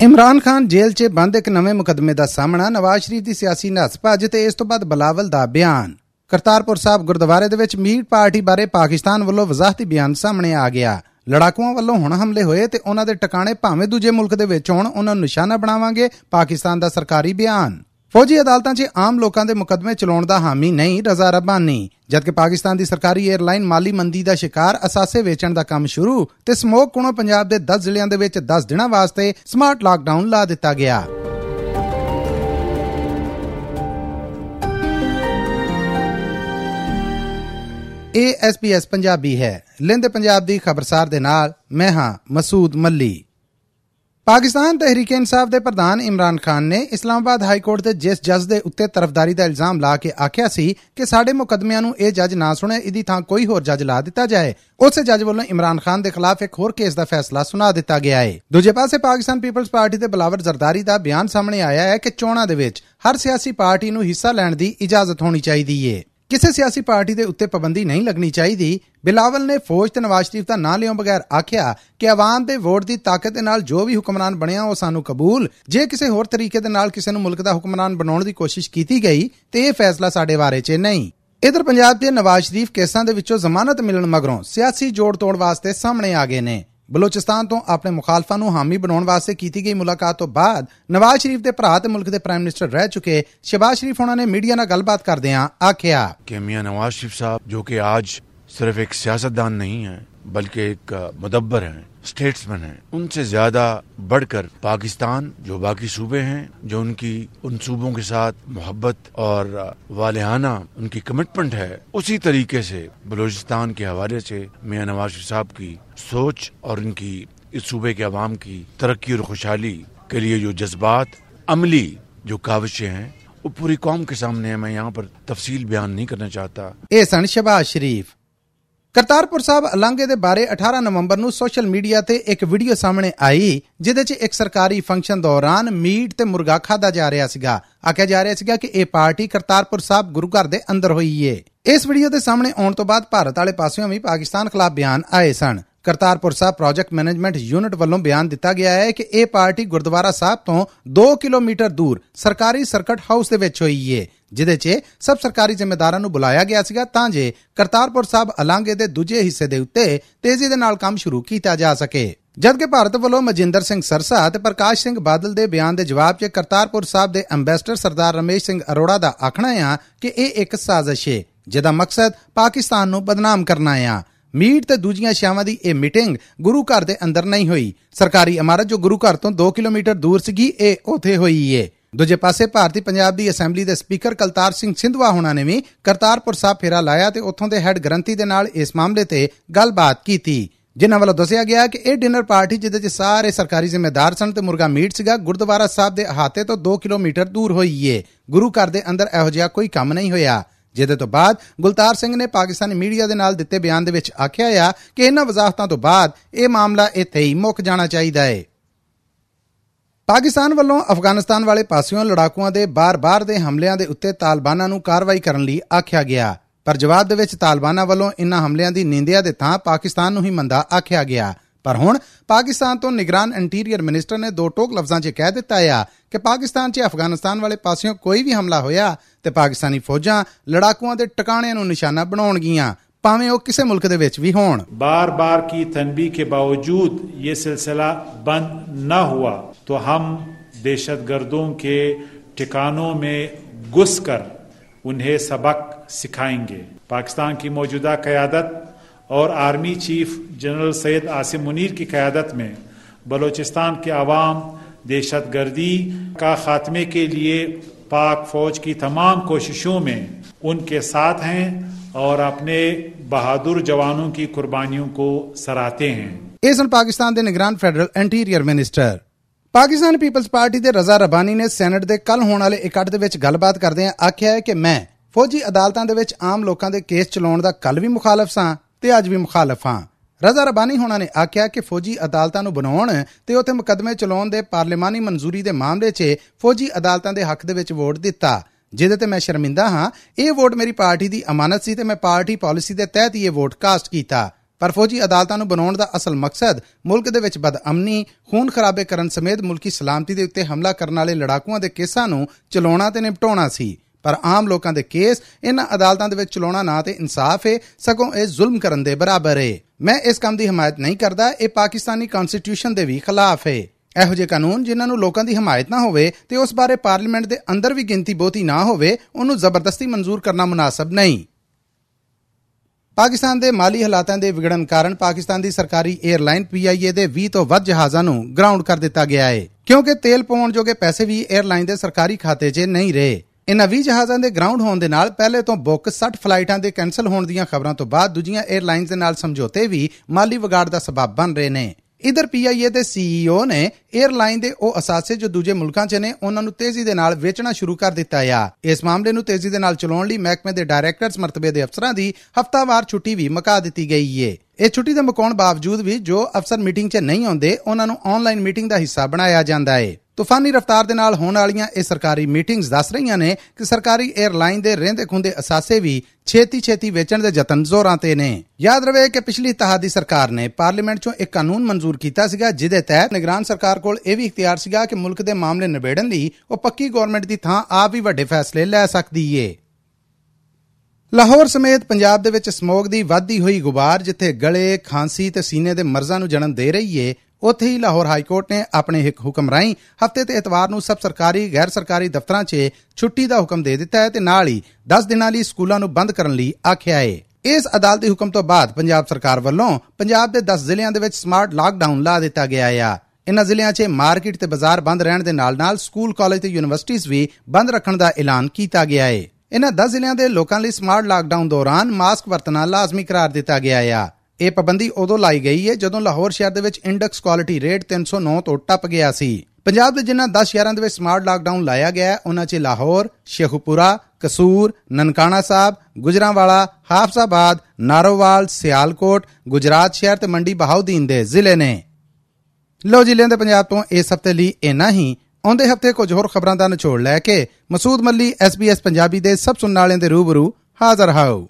ਇਮਰਾਨ ਖਾਨ ਜੇਲ੍ਹ 'ਚ ਬੰਦ ਇੱਕ ਨਵੇਂ ਮੁਕਦਮੇ ਦਾ ਸਾਹਮਣਾ, ਨਵਾਜ਼ ਸ਼ਰੀਫ ਦੀ ਸਿਆਸੀ ਨਸ ਭੱਜ ਤੇ ਇਸ ਤੋਂ ਬਾਅਦ ਬਲਾਵਲ ਦਾ ਬਿਆਨ। ਕਰਤਾਰਪੁਰ ਸਾਹਿਬ ਗੁਰਦੁਆਰੇ ਦੇ ਵਿੱਚ ਮੀਟ ਪਾਰਟੀ ਬਾਰੇ ਪਾਕਿਸਤਾਨ ਵੱਲੋਂ ਵਜ਼ਾਹਤੀ ਬਿਆਨ ਸਾਹਮਣੇ ਆ ਗਿਆ। ਲੜਾਕੂਆਂ ਵੱਲੋਂ ਹੁਣ ਹਮਲੇ ਹੋਏ ਤੇ ਉਹਨਾਂ ਦੇ ਟਿਕਾਣੇ ਭਾਵੇਂ ਦੂਜੇ ਮੁਲਕ ਦੇ ਵਿੱਚ ਹੋਣ, ਉਹਨਾਂ ਨੂੰ ਨਿਸ਼ਾਨਾ ਬਣਾਵਾਂਗੇ, ਪਾਕਿਸਤਾਨ ਦਾ ਸਰਕਾਰੀ ਬਿਆਨ। ਫੌਜੀ ਅਦਾਲਤਾਂ 'ਚ ਆਮ ਲੋਕਾਂ ਦੇ ਮੁਕਦਮੇ ਚਲਾਉਣ ਦਾ ਹਾਮੀ ਨਹੀਂ, ਰਜ਼ਾ ਰੱਬਾਨੀ। ਜਦਕਿ ਪਾਕਿਸਤਾਨ ਦੀ ਸਰਕਾਰੀ 에ਅਰਲਾਈਨ ਮਾਲੀ ਮੰਦੀ ਦਾ ਸ਼ਿਕਾਰ ਅਸਾਸੇ ਵੇਚਣ ਦਾ ਕੰਮ ਸ਼ੁਰੂ ਤੇ ਸਮੋਕ ਕੋਣੋਂ ਪੰਜਾਬ ਦੇ 10 ਜ਼ਿਲ੍ਹਿਆਂ ਦੇ ਵਿੱਚ 10 ਦਿਨਾਂ ਵਾਸਤੇ ਸਮਾਰਟ ਲਾਕਡਾਊਨ ਲਾ ਦਿੱਤਾ ਗਿਆ। ਇਹ ਐਸਪੀਐਸ ਪੰਜਾਬੀ ਹੈ। ਲਿੰਦ ਪੰਜਾਬ ਦੀ ਖਬਰਸਾਰ ਦੇ ਨਾਲ ਮੈਂ ਹਾਂ ਮਸੂਦ ਮੱਲੀ। ਪਾਕਿਸਤਾਨ ਤਹਿਰੀਕ ਇਨਸਾਫ ਦੇ ਪ੍ਰਧਾਨ ਇਮਰਾਨ ਖਾਨ ਨੇ ਇਸਲਾਮਾਬਾਦ ਹਾਈ ਕੋਰਟ ਦੇ ਜਿਸ ਜੱਜ ਦੇ ਉੱਤੇ ਤਰਫਦਾਰੀ ਦਾ ਇਲਜ਼ਾਮ ਲਾ ਕੇ ਆਖਿਆ ਸੀ ਕਿ ਸਾਡੇ ਮੁਕਦਮਿਆਂ ਨੂੰ ਇਹ ਜੱਜ ਨਾ ਸੁਣੇ, ਇਹਦੀ ਥਾਂ ਕੋਈ ਹੋਰ ਜੱਜ ਲਾ ਦਿੱਤਾ ਜਾਏ। ਉਸੇ ਜੱਜ ਵੱਲੋਂ ਇਮਰਾਨ ਖਾਨ ਦੇ ਖਿਲਾਫ ਇੱਕ ਹੋਰ ਕੇਸ ਦਾ ਫੈਸਲਾ ਸੁਣਾ ਦਿੱਤਾ ਗਿਆ ਹੈ। ਦੂਜੇ ਪਾਸੇ ਪਾਕਿਸਤਾਨ ਪੀਪਲਜ਼ ਪਾਰਟੀ ਦੇ ਬਲਾਵਰ ਜ਼ਰਦਾਰੀ ਦਾ ਬਿਆਨ ਸਾਹਮਣੇ ਆਇਆ ਹੈ ਕਿ ਚੋਣਾਂ ਦੇ ਵਿੱਚ ਹਰ ਸਿਆਸੀ ਪਾਰਟੀ ਨੂੰ ਹਿੱਸਾ ਲੈਣ ਦੀ ਇਜਾਜ਼ਤ ਹੋਣੀ ਚਾਹੀਦੀ ਹੈ। ਕਿਸੇ ਸਿਆਸੀ ਪਾਰਟੀ ਦੇ ਉੱਤੇ ਪਾਬੰਦੀ ਨਹੀਂ ਲੱਗਣੀ ਚਾਹੀਦੀ। ਬਿਲਾਵਲ ਨੇ ਫੌਜ ਤੇ ਨਵਾਜ਼ ਸ਼ਰੀਫ ਦਾ ਨਾਂ ਲਿਓ ਬਗੈਰ ਆਖਿਆ ਕਿ ਆਵਾਮ ਦੇ ਵੋਟ ਦੀ ਤਾਕਤ ਦੇ ਨਾਲ ਜੋ ਵੀ ਹੁਕਮਰਾਨ ਬਣਿਆ ਉਹ ਸਾਨੂੰ ਕਬੂਲ। ਜੇ ਕਿਸੇ ਹੋਰ ਤਰੀਕੇ ਦੇ ਨਾਲ ਕਿਸੇ ਨੂੰ ਮੁਲਕ ਦਾ ਹੁਕਮਰਾਨ ਬਣਾਉਣ ਦੀ ਕੋਸ਼ਿਸ਼ ਕੀਤੀ ਗਈ, ਤੇ ਇਹ ਫੈਸਲਾ ਸਾਡੇ ਬਾਰੇ 'ਚ ਨਹੀਂ। ਇਧਰ ਪੰਜਾਬ ਦੇ ਨਵਾਜ਼ ਸ਼ਰੀਫ ਕੇਸਾਂ ਦੇ ਵਿੱਚੋਂ ਜ਼ਮਾਨਤ ਮਿਲਣ ਮਗਰੋਂ ਸਿਆਸੀ ਜੋੜ ਤੋੜ ਵਾਸਤੇ ਸਾਹਮਣੇ ਆ ਗਏ ਨੇ। ਬਲੋਚਿਸਤਾਨ ਤੋਂ ਆਪਣੇ ਮੁਖਾਲਫਾਂ ਨੂੰ ਹਾਮੀ ਬਣਾਉਣ ਵਾਸਤੇ ਕੀਤੀ ਗਈ ਮੁਲਾਕਾਤ ਤੋਂ ਬਾਅਦ ਨਵਾਜ਼ ਸ਼ਰੀਫ ਦੇ ਭਰਾ ਤੇ ਮੁਲਕ ਦੇ ਪ੍ਰਾਈਮ ਮਿਨਿਸਟਰ ਰਹਿ ਚੁੱਕੇ ਸ਼ਬਾਜ਼ ਸ਼ਰੀਫ ਉਹਨਾਂ ਨੇ ਮੀਡੀਆ ਨਾਲ ਗੱਲਬਾਤ ਕਰਦਿਆਂ ਆਖਿਆ। ਕਿ ਮੀਆਂ ਨਵਾਜ਼ ਸ਼ਰੀਫ ਸਾਹਿਬ ਜੋ ਕਿ ਅੱਜ ਸਿਰਫ ਇੱਕ ਸਿਆਸਤਦਾਨ ਨਹੀਂ ਹੈ, ਬਲਕਿ ਇੱਕ ਮੁਦੱਬਰ ਹੈ। اسٹیٹسمین ہیں۔ ان سے زیادہ بڑھ کر پاکستان، جو باقی صوبے ہیں، جو ان کی، ان صوبوں کے ساتھ محبت اور والہانہ، ان کی کمٹمنٹ ہے، اسی طریقے سے بلوچستان کے حوالے سے میاں نواز شریف صاحب کی سوچ اور ان کی، اس صوبے کے عوام کی ترقی اور خوشحالی کے لیے جو جذبات، عملی جو کاوشیں ہیں، وہ پوری قوم کے سامنے ہیں۔ میں یہاں پر تفصیل بیان نہیں کرنا چاہتا۔ اے سن شباز شریف ਕਰਤਾਰਪੁਰ ਸਾਹਿਬ ਅਲਾਂਗੇ ਦੇ ਬਾਰੇ 18 ਨਵੰਬਰ ਨੂੰ ਸੋਸ਼ਲ ਮੀਡੀਆ ਤੇ ਇੱਕ ਵੀਡੀਓ ਸਾਹਮਣੇ ਆਈ, ਜਿਹਦੇ 'ਚ ਇੱਕ ਸਰਕਾਰੀ ਫੰਕਸ਼ਨ ਦੌਰਾਨ ਮੀਟ ਤੇ ਮੁਰਗਾ ਖਾਦਾ ਜਾ ਰਿਹਾ ਸੀਗਾ। ਆਖਿਆ ਜਾ ਰਿਹਾ ਸੀਗਾ ਕਿ ਇਹ ਪਾਰਟੀ ਕਰਤਾਰਪੁਰ ਸਾਹਿਬ ਗੁਰੂ ਘਰ ਦੇ ਅੰਦਰ ਹੋਈ ਏ। ਇਸ ਵੀਡੀਓ ਦੇ ਸਾਹਮਣੇ ਆਉਣ ਤੋਂ ਬਾਅਦ ਭਾਰਤ ਵਾਲੇ ਪਾਸਿਓਂ ਵੀ ਪਾਕਿਸਤਾਨ ਖਿਲਾਫ ਬਿਆਨ ਆਏ ਸਨ। Kartarpur Sahib project management unit ਵੱਲੋਂ ਬਿਆਨ ਦਿੱਤਾ ਗਿਆ ਹੈ ਕਿ ਇਹ ਪਾਰਟੀ ਗੁਰਦੁਆਰਾ ਸਾਹਿਬ ਤੋਂ 2 ਕਿਲੋਮੀਟਰ ਦੂਰ ਸਰਕਾਰੀ ਸਰਕਟ ਹਾਊਸ ਦੇ ਵਿੱਚ ਹੋਈ ਏ ਜਿਦੇ 'ਚ ਸਭ ਸਰਕਾਰੀ ਜ਼ਿੰਮੇਦਾਰਾਂ ਨੂੰ ਬੁਲਾਇਆ ਗਿਆ ਸੀਗਾ ਤਾਂ ਜੇ ਕਰਤਾਰਪੁਰ ਸਾਹਿਬ ਅਲਾਂਗੇ ਦੇ ਦੂਜੇ ਹਿੱਸੇ ਦੇ ਉੱਤੇ ਤੇਜ਼ੀ ਦੇ ਨਾਲ ਕੰਮ ਸ਼ੁਰੂ ਕੀਤਾ ਜਾ ਸਕੇ। ਜਦਕਿ ਭਾਰਤ ਵੱਲੋਂ ਮਜਿੰਦਰ ਸਿੰਘ ਸਰਸਾ ਤੇ ਪ੍ਰਕਾਸ਼ ਸਿੰਘ ਬਾਦਲ ਦੇ ਬਿਆਨ ਦੇ ਜਵਾਬ 'ਚ ਕਰਤਾਰਪੁਰ ਸਾਹਿਬ ਦੇ ਐਮਬੈਸਡਰ ਸਰਦਾਰ ਰਮੇਸ਼ ਸਿੰਘ ਅਰੋੜਾ ਦਾ ਆਖਣਾ ਹੈ ਕਿ ਇਹ ਇੱਕ ਸਾਜ਼ਿਸ਼ ਹੈ ਜਿਹਦਾ ਮਕਸਦ ਪਾਕਿਸਤਾਨ ਨੂੰ ਬਦਨਾਮ ਕਰਨਾ ਹੈ ਮੀਟ ਤੇ ਦੂਜੀਆਂ ਸ਼ਾਵਾਂ ਦੀ ਇਹ ਮੀਟਿੰਗ ਗੁਰੂ ਘਰ ਦੇ ਅੰਦਰ ਨਹੀਂ ਹੋਈ। ਸਰਕਾਰੀ ਇਮਾਰਤ ਜੋ ਗੁਰੂ ਘਰ ਤੋਂ 2 ਕਿਲੋਮੀਟਰ ਦੂਰ ਸੀਗੀ, ਇਹ ਉਥੇ ਹੋਈ ਏ। ਦੂਜੇ ਪਾਸੇ ਭਾਰਤੀ ਪੰਜਾਬ ਦੀ ਅਸੈਂਬਲੀ ਦੇ ਸਪੀਕਰ ਕਲਤਾਰ ਸਿੰਘ ਸਿੰਧਵਾ ਹੋਣਾ ਨੇ ਵੀ ਕਰਤਾਰਪੁਰ ਸਾਹਿਬ ਫੇਰਾ ਲਾਇਆ ਤੇ ਉੱਥੋਂ ਦੇ ਹੈੱਡ ਗ੍ਰੰਥੀ ਦੇ ਨਾਲ ਇਸ ਮਾਮਲੇ ਤੇ ਗੱਲਬਾਤ ਕੀਤੀ। ਜਿਨ੍ਹਾਂ ਵੱਲੋਂ ਦੱਸਿਆ ਗਿਆ ਕਿ ਇਹ ਡਿਨਰ ਪਾਰਟੀ ਜਿਹਦੇ 'ਚ ਸਾਰੇ ਸਰਕਾਰੀ ਜ਼ਿੰਮੇਦਾਰ ਸਨ ਤੇ ਮੁਰਗਾ ਮੀਟ ਸੀਗਾ, ਗੁਰਦੁਆਰਾ ਸਾਹਿਬ ਦੇ ਅਹਾਤੇ ਤੋਂ 2 ਕਿਲੋਮੀਟਰ ਦੂਰ ਹੋਈ ਏ। ਗੁਰੂ ਘਰ ਦੇ ਅੰਦਰ ਇਹੋ ਜਿਹਾ ਕੋਈ ਕੰਮ ਨਹੀਂ ਹੋਇਆ। ਜਿਹਦੇ ਤੋਂ ਬਾਅਦ ਗੁਲਤਾਰ ਸਿੰਘ ਨੇ ਪਾਕਿਸਤਾਨੀ ਮੀਡੀਆ ਦੇ ਨਾਲ ਦਿੱਤੇ ਬਿਆਨ ਦੇ ਵਿੱਚ ਆਖਿਆ ਆ ਕਿ ਇਹਨਾਂ ਵਜ਼ਾਹਤਾਂ ਤੋਂ ਬਾਅਦ ਇਹ ਮਾਮਲਾ ਇੱਥੇ ਹੀ ਮੁੱਕ ਜਾਣਾ ਚਾਹੀਦਾ ਹੈ ਪਾਕਿਸਤਾਨ ਵੱਲੋਂ ਅਫਗਾਨਿਸਤਾਨ ਵਾਲੇ ਪਾਸਿਓਂ ਲੜਾਕੂਆਂ ਦੇ ਬਾਰ-ਬਾਰ ਦੇ ਹਮਲਿਆਂ ਦੇ ਉੱਤੇ ਤਾਲਿਬਾਨਾਂ ਨੂੰ ਕਾਰਵਾਈ ਕਰਨ ਲਈ ਆਖਿਆ ਗਿਆ। ਪਰ ਜਵਾਬ ਦੇ ਵਿੱਚ ਤਾਲਿਬਾਨਾਂ ਵੱਲੋਂ ਇਨ੍ਹਾਂ ਹਮਲਿਆਂ ਦੀ ਨਿੰਦਿਆ ਦੇ ਥਾਂ ਪਾਕਿਸਤਾਨ ਨੂੰ ਹੀ ਮੰਦਾ ਆਖਿਆ ਗਿਆ। ਪਰ ਹੁਣ ਪਾਕਿਸਤਾਨ ਤੋਂ ਨਿਗਰਾਨ ਇੰਟੀਰੀਅਰ ਮਿਨਿਸਟਰ ਨੇ ਦੋ ਟੋਕ ਲਫ਼ਜ਼ਾਂ 'ਚ ਕਹਿ ਦਿੱਤਾ ਆ ਕਿ ਪਾਕਿਸਤਾਨ 'ਚ ਅਫਗਾਨਿਸਤਾਨ ਵਾਲੇ ਪਾਸਿਓਂ ਕੋਈ ਵੀ ਹਮਲਾ ਹੋਇਆ ਤੇ ਪਾਕਿਸਤਾਨੀ ਫੌਜਾਂ ਲੜਾਕੂਆਂ ਦੇ ਟਿਕਾਣਿਆਂ ਨੂੰ ਨਿਸ਼ਾਨਾ ਬਣਾਉਣਗੀਆਂ ਭਾਵੇਂ ਉਹ ਕਿਸੇ ਮੁਲਕ ਦੇ ਵਿੱਚ ਵੀ ਹੋਣ बार बार की तनबी के बावजूद ये सिलसिला बंद न हुआ तो हम दहशत गर्दों के ठिकानों में घुस कर उन्हें सबक सिखाएंगे पाकिस्तान की मौजूदा क़यादत اور army chief general Syed Asim Munir کی قیادت میں بلوچستان کے عوام دہشت گردی کا خاتمے کے لیے پاک فوج کی تمام کوششوں میں ان کے ساتھ ہیں اور اپنے بہادر جوانوں کی قربانیوں کو سراتے ہیں۔ اس پاکستان دے نگران federal interior minister. Pakistan Peoples Party ਦੇ ਰਜ਼ਾ ਰਬਾਨੀ ਨੇ ਸੈਨੇਟ ਦੇ ਕੱਲ ਹੋਣ ਵਾਲੇ ਇਕੱਠ ਦੇ ਵਿੱਚ ਗੱਲਬਾਤ ਕਰਦੇ ਆ ਆਖਿਆ ہے کہ میں فوجی ਅਦਾਲਤਾਂ دے وچ عام ਲੋਕਾਂ دے کیس ਚਲਾਉਣ دا کل ਵੀ مخالف ساں۔ ਤੇ ਅੱਜ ਵੀ ਮੁਖਾਲਫ ਹਾਂ। ਰਜ਼ਾ ਰਬਾਨੀ ਹੋਣਾ ਨੇ ਆਖਿਆ ਕਿ ਫੌਜੀ ਅਦਾਲਤਾਂ ਨੂੰ ਬਣਾਉਣ ਤੇ ਉੱਥੇ ਮੁਕੱਦਮੇ ਚਲਾਉਣ ਦੇ ਪਾਰਲੀਮਾਨੀ ਮਨਜ਼ੂਰੀ ਦੇ ਮਾਮਲੇ 'ਚ ਫੌਜੀ ਅਦਾਲਤਾਂ ਦੇ ਹੱਕ ਦੇ ਵਿੱਚ ਵੋਟ ਦਿੱਤਾ। ਜਿਹਦੇ ਤੇ ਮੈਂ ਸ਼ਰਮਿੰਦਾ ਹਾਂ। ਇਹ ਵੋਟ ਮੇਰੀ ਪਾਰਟੀ ਦੀ ਅਮਾਨਤ ਸੀ ਤੇ ਮੈਂ ਪਾਰਟੀ ਪਾਲਿਸੀ ਦੇ ਤਹਿਤ ਹੀ ਇਹ ਵੋਟ ਕਾਸਟ ਕੀਤਾ। ਪਰ ਫੌਜੀ ਅਦਾਲਤਾਂ ਨੂੰ ਬਣਾਉਣ ਦਾ ਅਸਲ ਮਕਸਦ ਮੁਲਕ ਦੇ ਵਿੱਚ ਬਦਅਮਨੀ, ਖੂਨ ਖਰਾਬੇ ਕਰਨ ਸਮੇਤ ਮੁਲਕੀ ਸਲਾਮਤੀ ਦੇ ਉੱਤੇ ਹਮਲਾ ਕਰਨ ਵਾਲੇ ਲੜਾਕੂਆਂ ਦੇ ਕੇਸਾਂ ਨੂੰ ਚਲਾਉਣਾ ਤੇ ਨਿਪਟਾਉਣਾ ਸੀ। ਪਰ ਆਮ ਲੋਕਾਂ ਦੇ ਕੇਸ ਇਹਨਾਂ ਅਦਾਲਤਾਂ ਦੇ ਵਿੱਚ ਚਲਾਉਣਾ ਨਾ ਤੇ ਇਨਸਾਫ ਹੈ ਸਗੋਂ ਇਹ ਜ਼ੁਲਮ ਕਰਨ ਦੇ ਬਰਾਬਰ ਹੈ ਮੈਂ ਇਸ ਕੰਮ ਦੀ ਹਮਾਇਤ ਨਹੀਂ ਕਰਦਾ, ਇਹ ਪਾਕਿਸਤਾਨੀ ਕਨਸਟੀਟਿਊਸ਼ਨ ਦੇ ਵੀ ਖਿਲਾਫ ਹੈ ਇਹੋ ਜਿਹੇ ਕਾਨੂੰਨ ਜਿਨ੍ਹਾਂ ਨੂੰ ਲੋਕਾਂ ਦੀ ਹਮਾਇਤ ਨਾ ਹੋਵੇ ਤੇ ਉਸ ਬਾਰੇ ਪਾਰਲੀਮੈਂਟ ਦੇ ਅੰਦਰ ਵੀ ਗਿਣਤੀ ਬਹੁਤੀ ਨਾ ਹੋਵੇ, ਉਹਨੂੰ ਜ਼ਬਰਦਸਤੀ ਮਨਜ਼ੂਰ ਕਰਨਾ ਮੁਨਾਸਬ ਨਹੀਂ। ਪਾਕਿਸਤਾਨ ਦੇ ਮਾਲੀ ਹਾਲਾਤਾਂ ਦੇ ਵਿਗੜਨ ਕਾਰਨ ਪਾਕਿਸਤਾਨ ਦੀ ਸਰਕਾਰੀ 에ਅਰਲਾਈਨ ਪੀਆਈਏ ਦੇ 20 ਤੋਂ ਵੱਧ ਜਹਾਜ਼ਾਂ ਨੂੰ ਗਰਾਊਂਡ ਕਰ ਦਿੱਤਾ ਗਿਆ ਹੈ ਕਿਉਂਕਿ ਤੇਲ ਪਾਉਣ ਜੋਗੇ ਪੈਸੇ ਵੀ 에ਅਰਲਾਈਨ ਦੇ ਸਰਕਾਰੀ ਖਾਤੇ 'ਚ ਨਹੀਂ ਰਹੇ। ਇਨ੍ਹਾਂ 20 ਜਹਾਜ਼ਾਂ ਦੇ ਗਰਾਊਂਡ ਹੋਣ ਦੇ ਨਾਲ ਪਹਿਲੇ ਤੋਂ ਬੁੱਕ 60 ਫਲਾਈਟਾਂ ਦੇ ਕੈਨਸਲ ਹੋਣ ਦੀਆਂ ਖਬਰਾਂ ਤੋਂ ਬਾਅਦ ਦੂਜੀਆਂ 에ਅਰਲਾਈਨਸ ਦੇ ਨਾਲ ਸਮਝੌਤੇ ਵੀ ਮਾਲੀ ਵਿਗਾੜ ਦਾ ਸਬਬ ਬਣ ਰਹੇ ਨੇ। ਇਧਰ ਪੀਆਈਏ ਦੇ ਸੀਈਓ ਨੇ 에ਅਰਲਾਈਨ ਦੇ ਉਹ ਅਸਾਸੇ ਜੋ ਦੂਜੇ ਮੁਲਕਾਂ 'ਚ ਨੇ, ਉਹਨਾਂ ਨੂੰ ਤੇਜ਼ੀ ਦੇ ਨਾਲ ਵੇਚਣਾ ਸ਼ੁਰੂ ਕਰ ਦਿੱਤਾ ਆ। ਇਸ ਮਾਮਲੇ ਨੂੰ ਤੇਜ਼ੀ ਦੇ ਨਾਲ ਚਲਾਉਣ ਲਈ ਮਹਿਕਮੇ ਦੇ ਡਾਇਰੈਕਟਰਸ ਮਰਤਬੇ ਦੇ ਅਫਸਰਾਂ ਦੀ ਹਫਤਾਵਾਰ ਛੁੱਟੀ ਵੀ ਮੁਕਾ ਦਿੱਤੀ ਗਈ ਏ। ਇਹ ਛੁੱਟੀ ਦੇ ਮੁਕਾਉਣ ਬਾਵਜੂਦ ਵੀ ਜੋ ਅਫਸਰ ਮੀਟਿੰਗ 'ਚ ਨਹੀਂ ਆਉਂਦੇ, ਉਹਨਾਂ ਨੂੰ ਆਨਲਾਈਨ ਮੀਟਿੰਗ ਦਾ ਹਿੱਸਾ ਬਣਾਇਆ ਜਾਂਦਾ ਏ। ਤੂਫਾਨੀ ਰਫ਼ਤਾਰ ਦੇ ਨਾਲ ਹੋਣ ਵਾਲੀਆਂ ਇਹ ਸਰਕਾਰੀ ਮੀਟਿੰਗਸ ਦੱਸ ਰਹੀਆਂ ਨੇ ਕਿ ਸਰਕਾਰੀ 에ਅਰਲਾਈਨ ਦੇ ਰਹਿੰਦੇ ਖੁੰਦੇ ਅਸਾਸੇ ਵੀ ਛੇਤੀ ਛੇਤੀ ਵੇਚਣ ਦੇ ਯਤਨ ਜ਼ੋਰਾਂ ਤੇ ਨੇ। ਯਾਦ ਰਵੇ ਕਿ ਪਿਛਲੀ ਇਤਿਹਾਦੀ ਸਰਕਾਰ ਨੇ ਪਾਰਲੀਮੈਂਟ 'ਚੋਂ ਇੱਕ ਕਾਨੂੰਨ ਮਨਜ਼ੂਰ ਕੀਤਾ ਸੀਗਾ, ਜਿਹਦੇ ਤਹਿਤ ਨਿਗਰਾਨ ਸਰਕਾਰ ਕੋਲ ਇਹ ਵੀ ਇਖਤਿਆਰ ਸੀਗਾ ਕਿ ਮੁਲਕ ਦੇ ਮਾਮਲੇ ਨਿਬੇੜਨ ਲਈ ਉਹ ਪੱਕੀ ਗਵਰਨਮੈਂਟ ਦੀ ਥਾਂ ਆਪ ਵੀ ਵੱਡੇ ਫੈਸਲੇ ਲੈ ਸਕਦੀ ਏ। ਲਾਹੌਰ ਸਮੇਤ ਪੰਜਾਬ ਦੇ ਵਿੱਚ ਸਮੋਗ ਦੀ ਵਾਧੀ ਹੋਈ ਗੁਬਾਰ, ਜਿੱਥੇ ਗਲੇ, ਖਾਂਸੀ ਤੇ ਸੀਨੇ ਦੇ ਮਰਜ਼ਾਂ ਨੂੰ ਜਨਮ ਦੇ ਰਹੀ ਏ ਉੱਥੇ ਹੀ ਲਾਹੌਰ ਹਾਈ ਕੋਰਟ ਨੇ ਆਪਣੇ ਇੱਕ ਹੁਕਮ ਰਾਹੀਂ ਹਫ਼ਤੇ ਤੇ ਇਤਵਾਰ ਨੂੰ ਸਭ ਸਰਕਾਰੀ, ਗੈਰ ਸਰਕਾਰੀ ਦਫ਼ਤਰਾਂ 'ਚ ਛੁੱਟੀ ਦਾ ਹੁਕਮ ਦੇ ਦਿੱਤਾ ਹੈ ਤੇ ਨਾਲ ਹੀ 10 ਦਿਨਾਂ ਲਈ ਸਕੂਲਾਂ ਨੂੰ ਬੰਦ ਕਰਨ ਲਈ ਆਖਿਆ ਹੈ। ਇਸ ਅਦਾਲਤੀ ਹੁਕਮ ਤੋਂ ਬਾਅਦ ਪੰਜਾਬ ਸਰਕਾਰ ਵੱਲੋਂ ਪੰਜਾਬ ਦੇ 10 ਜ਼ਿਲ੍ਹਿਆਂ ਦੇ ਵਿੱਚ ਸਮਾਰਟ ਲਾਕਡਾਊਨ ਲਾ ਦਿੱਤਾ ਗਿਆ ਹੈ ਇਨ੍ਹਾਂ ਜ਼ਿਲ੍ਹਿਆਂ 'ਚ ਮਾਰਕੀਟ ਤੇ ਬਾਜ਼ਾਰ ਬੰਦ ਰਹਿਣ ਦੇ ਨਾਲ-ਨਾਲ ਸਕੂਲ, ਕਾਲਜ ਤੇ ਯੂਨੀਵਰਸਿਟੀਆਂ ਵੀ ਬੰਦ ਰੱਖਣ ਦਾ ਐਲਾਨ ਕੀਤਾ ਗਿਆ ਹੈ। ਇਨ੍ਹਾਂ 10 ਜ਼ਿਲ੍ਹਿਆਂ ਦੇ ਲੋਕਾਂ ਲਈ ਸਮਾਰਟ ਲਾਕਡਾਊਨ ਦੌਰਾਨ ਮਾਸਕ ਵਰਤਣਾ ਲਾਜ਼ਮੀ ਕਰਾਰ ਦਿੱਤਾ ਗਿਆ ਹੈ ਇਹ ਪਾਬੰਦੀ ਉਦੋਂ ਲਾਈ ਗਈ ਹੈ ਜਦੋਂ ਲਾਹੌਰ ਸ਼ਹਿਰ ਦੇ ਵਿੱਚ ਇੰਡੈਕਸ ਕੁਆਲਿਟੀ ਰੇਟ 309 ਤੋਂ ਟੱਪ ਗਿਆ ਸੀ। ਪੰਜਾਬ ਦੇ ਜਿਨ੍ਹਾਂ 10 ਸ਼ਹਿਰਾਂ ਦੇ ਵਿੱਚ ਸਮਾਰਟ ਲਾਕਡਾਊਨ ਲਾਇਆ ਗਿਆ ਹੈ, ਉਹਨਾਂ 'ਚ ਲਾਹੌਰ, ਸ਼ੇਖੂਪੁਰਾ, ਕਸੂਰ, ਨਨਕਾਣਾ ਸਾਹਿਬ, ਗੁਜਰਾਂਵਾਲਾ ਹਾਫਸਾਬਾਦ ਨਾਰੋਵਾਲ, ਸਿਆਲਕੋਟ, ਗੁਜਰਾਤ ਸ਼ਹਿਰ ਤੇ ਮੰਡੀ ਬਹਾਉਦੀਨ ਦੇ ਜ਼ਿਲ੍ਹੇ ਨੇ। ਲੋ ਜ਼ਿਲ੍ਹਿਆਂ ਦੇ ਪੰਜਾਬ ਤੋਂ ਇਸ ਹਫ਼ਤੇ ਲਈ ਇੰਨਾ ਹੀ। ਆਉਂਦੇ ਹਫ਼ਤੇ ਕੁਝ ਹੋਰ ਖਬਰਾਂ ਦਾ ਨਿਚੋੜ ਲੈ ਕੇ ਮਸੂਦ ਮੱਲੀ SBS ਪੰਜਾਬੀ ਦੇ ਸਭ ਸੁਣਨ ਵਾਲਿਆਂ ਦੇ ਰੂਬਰੂ ਹਾਜ਼ਰ ਹਾਓ।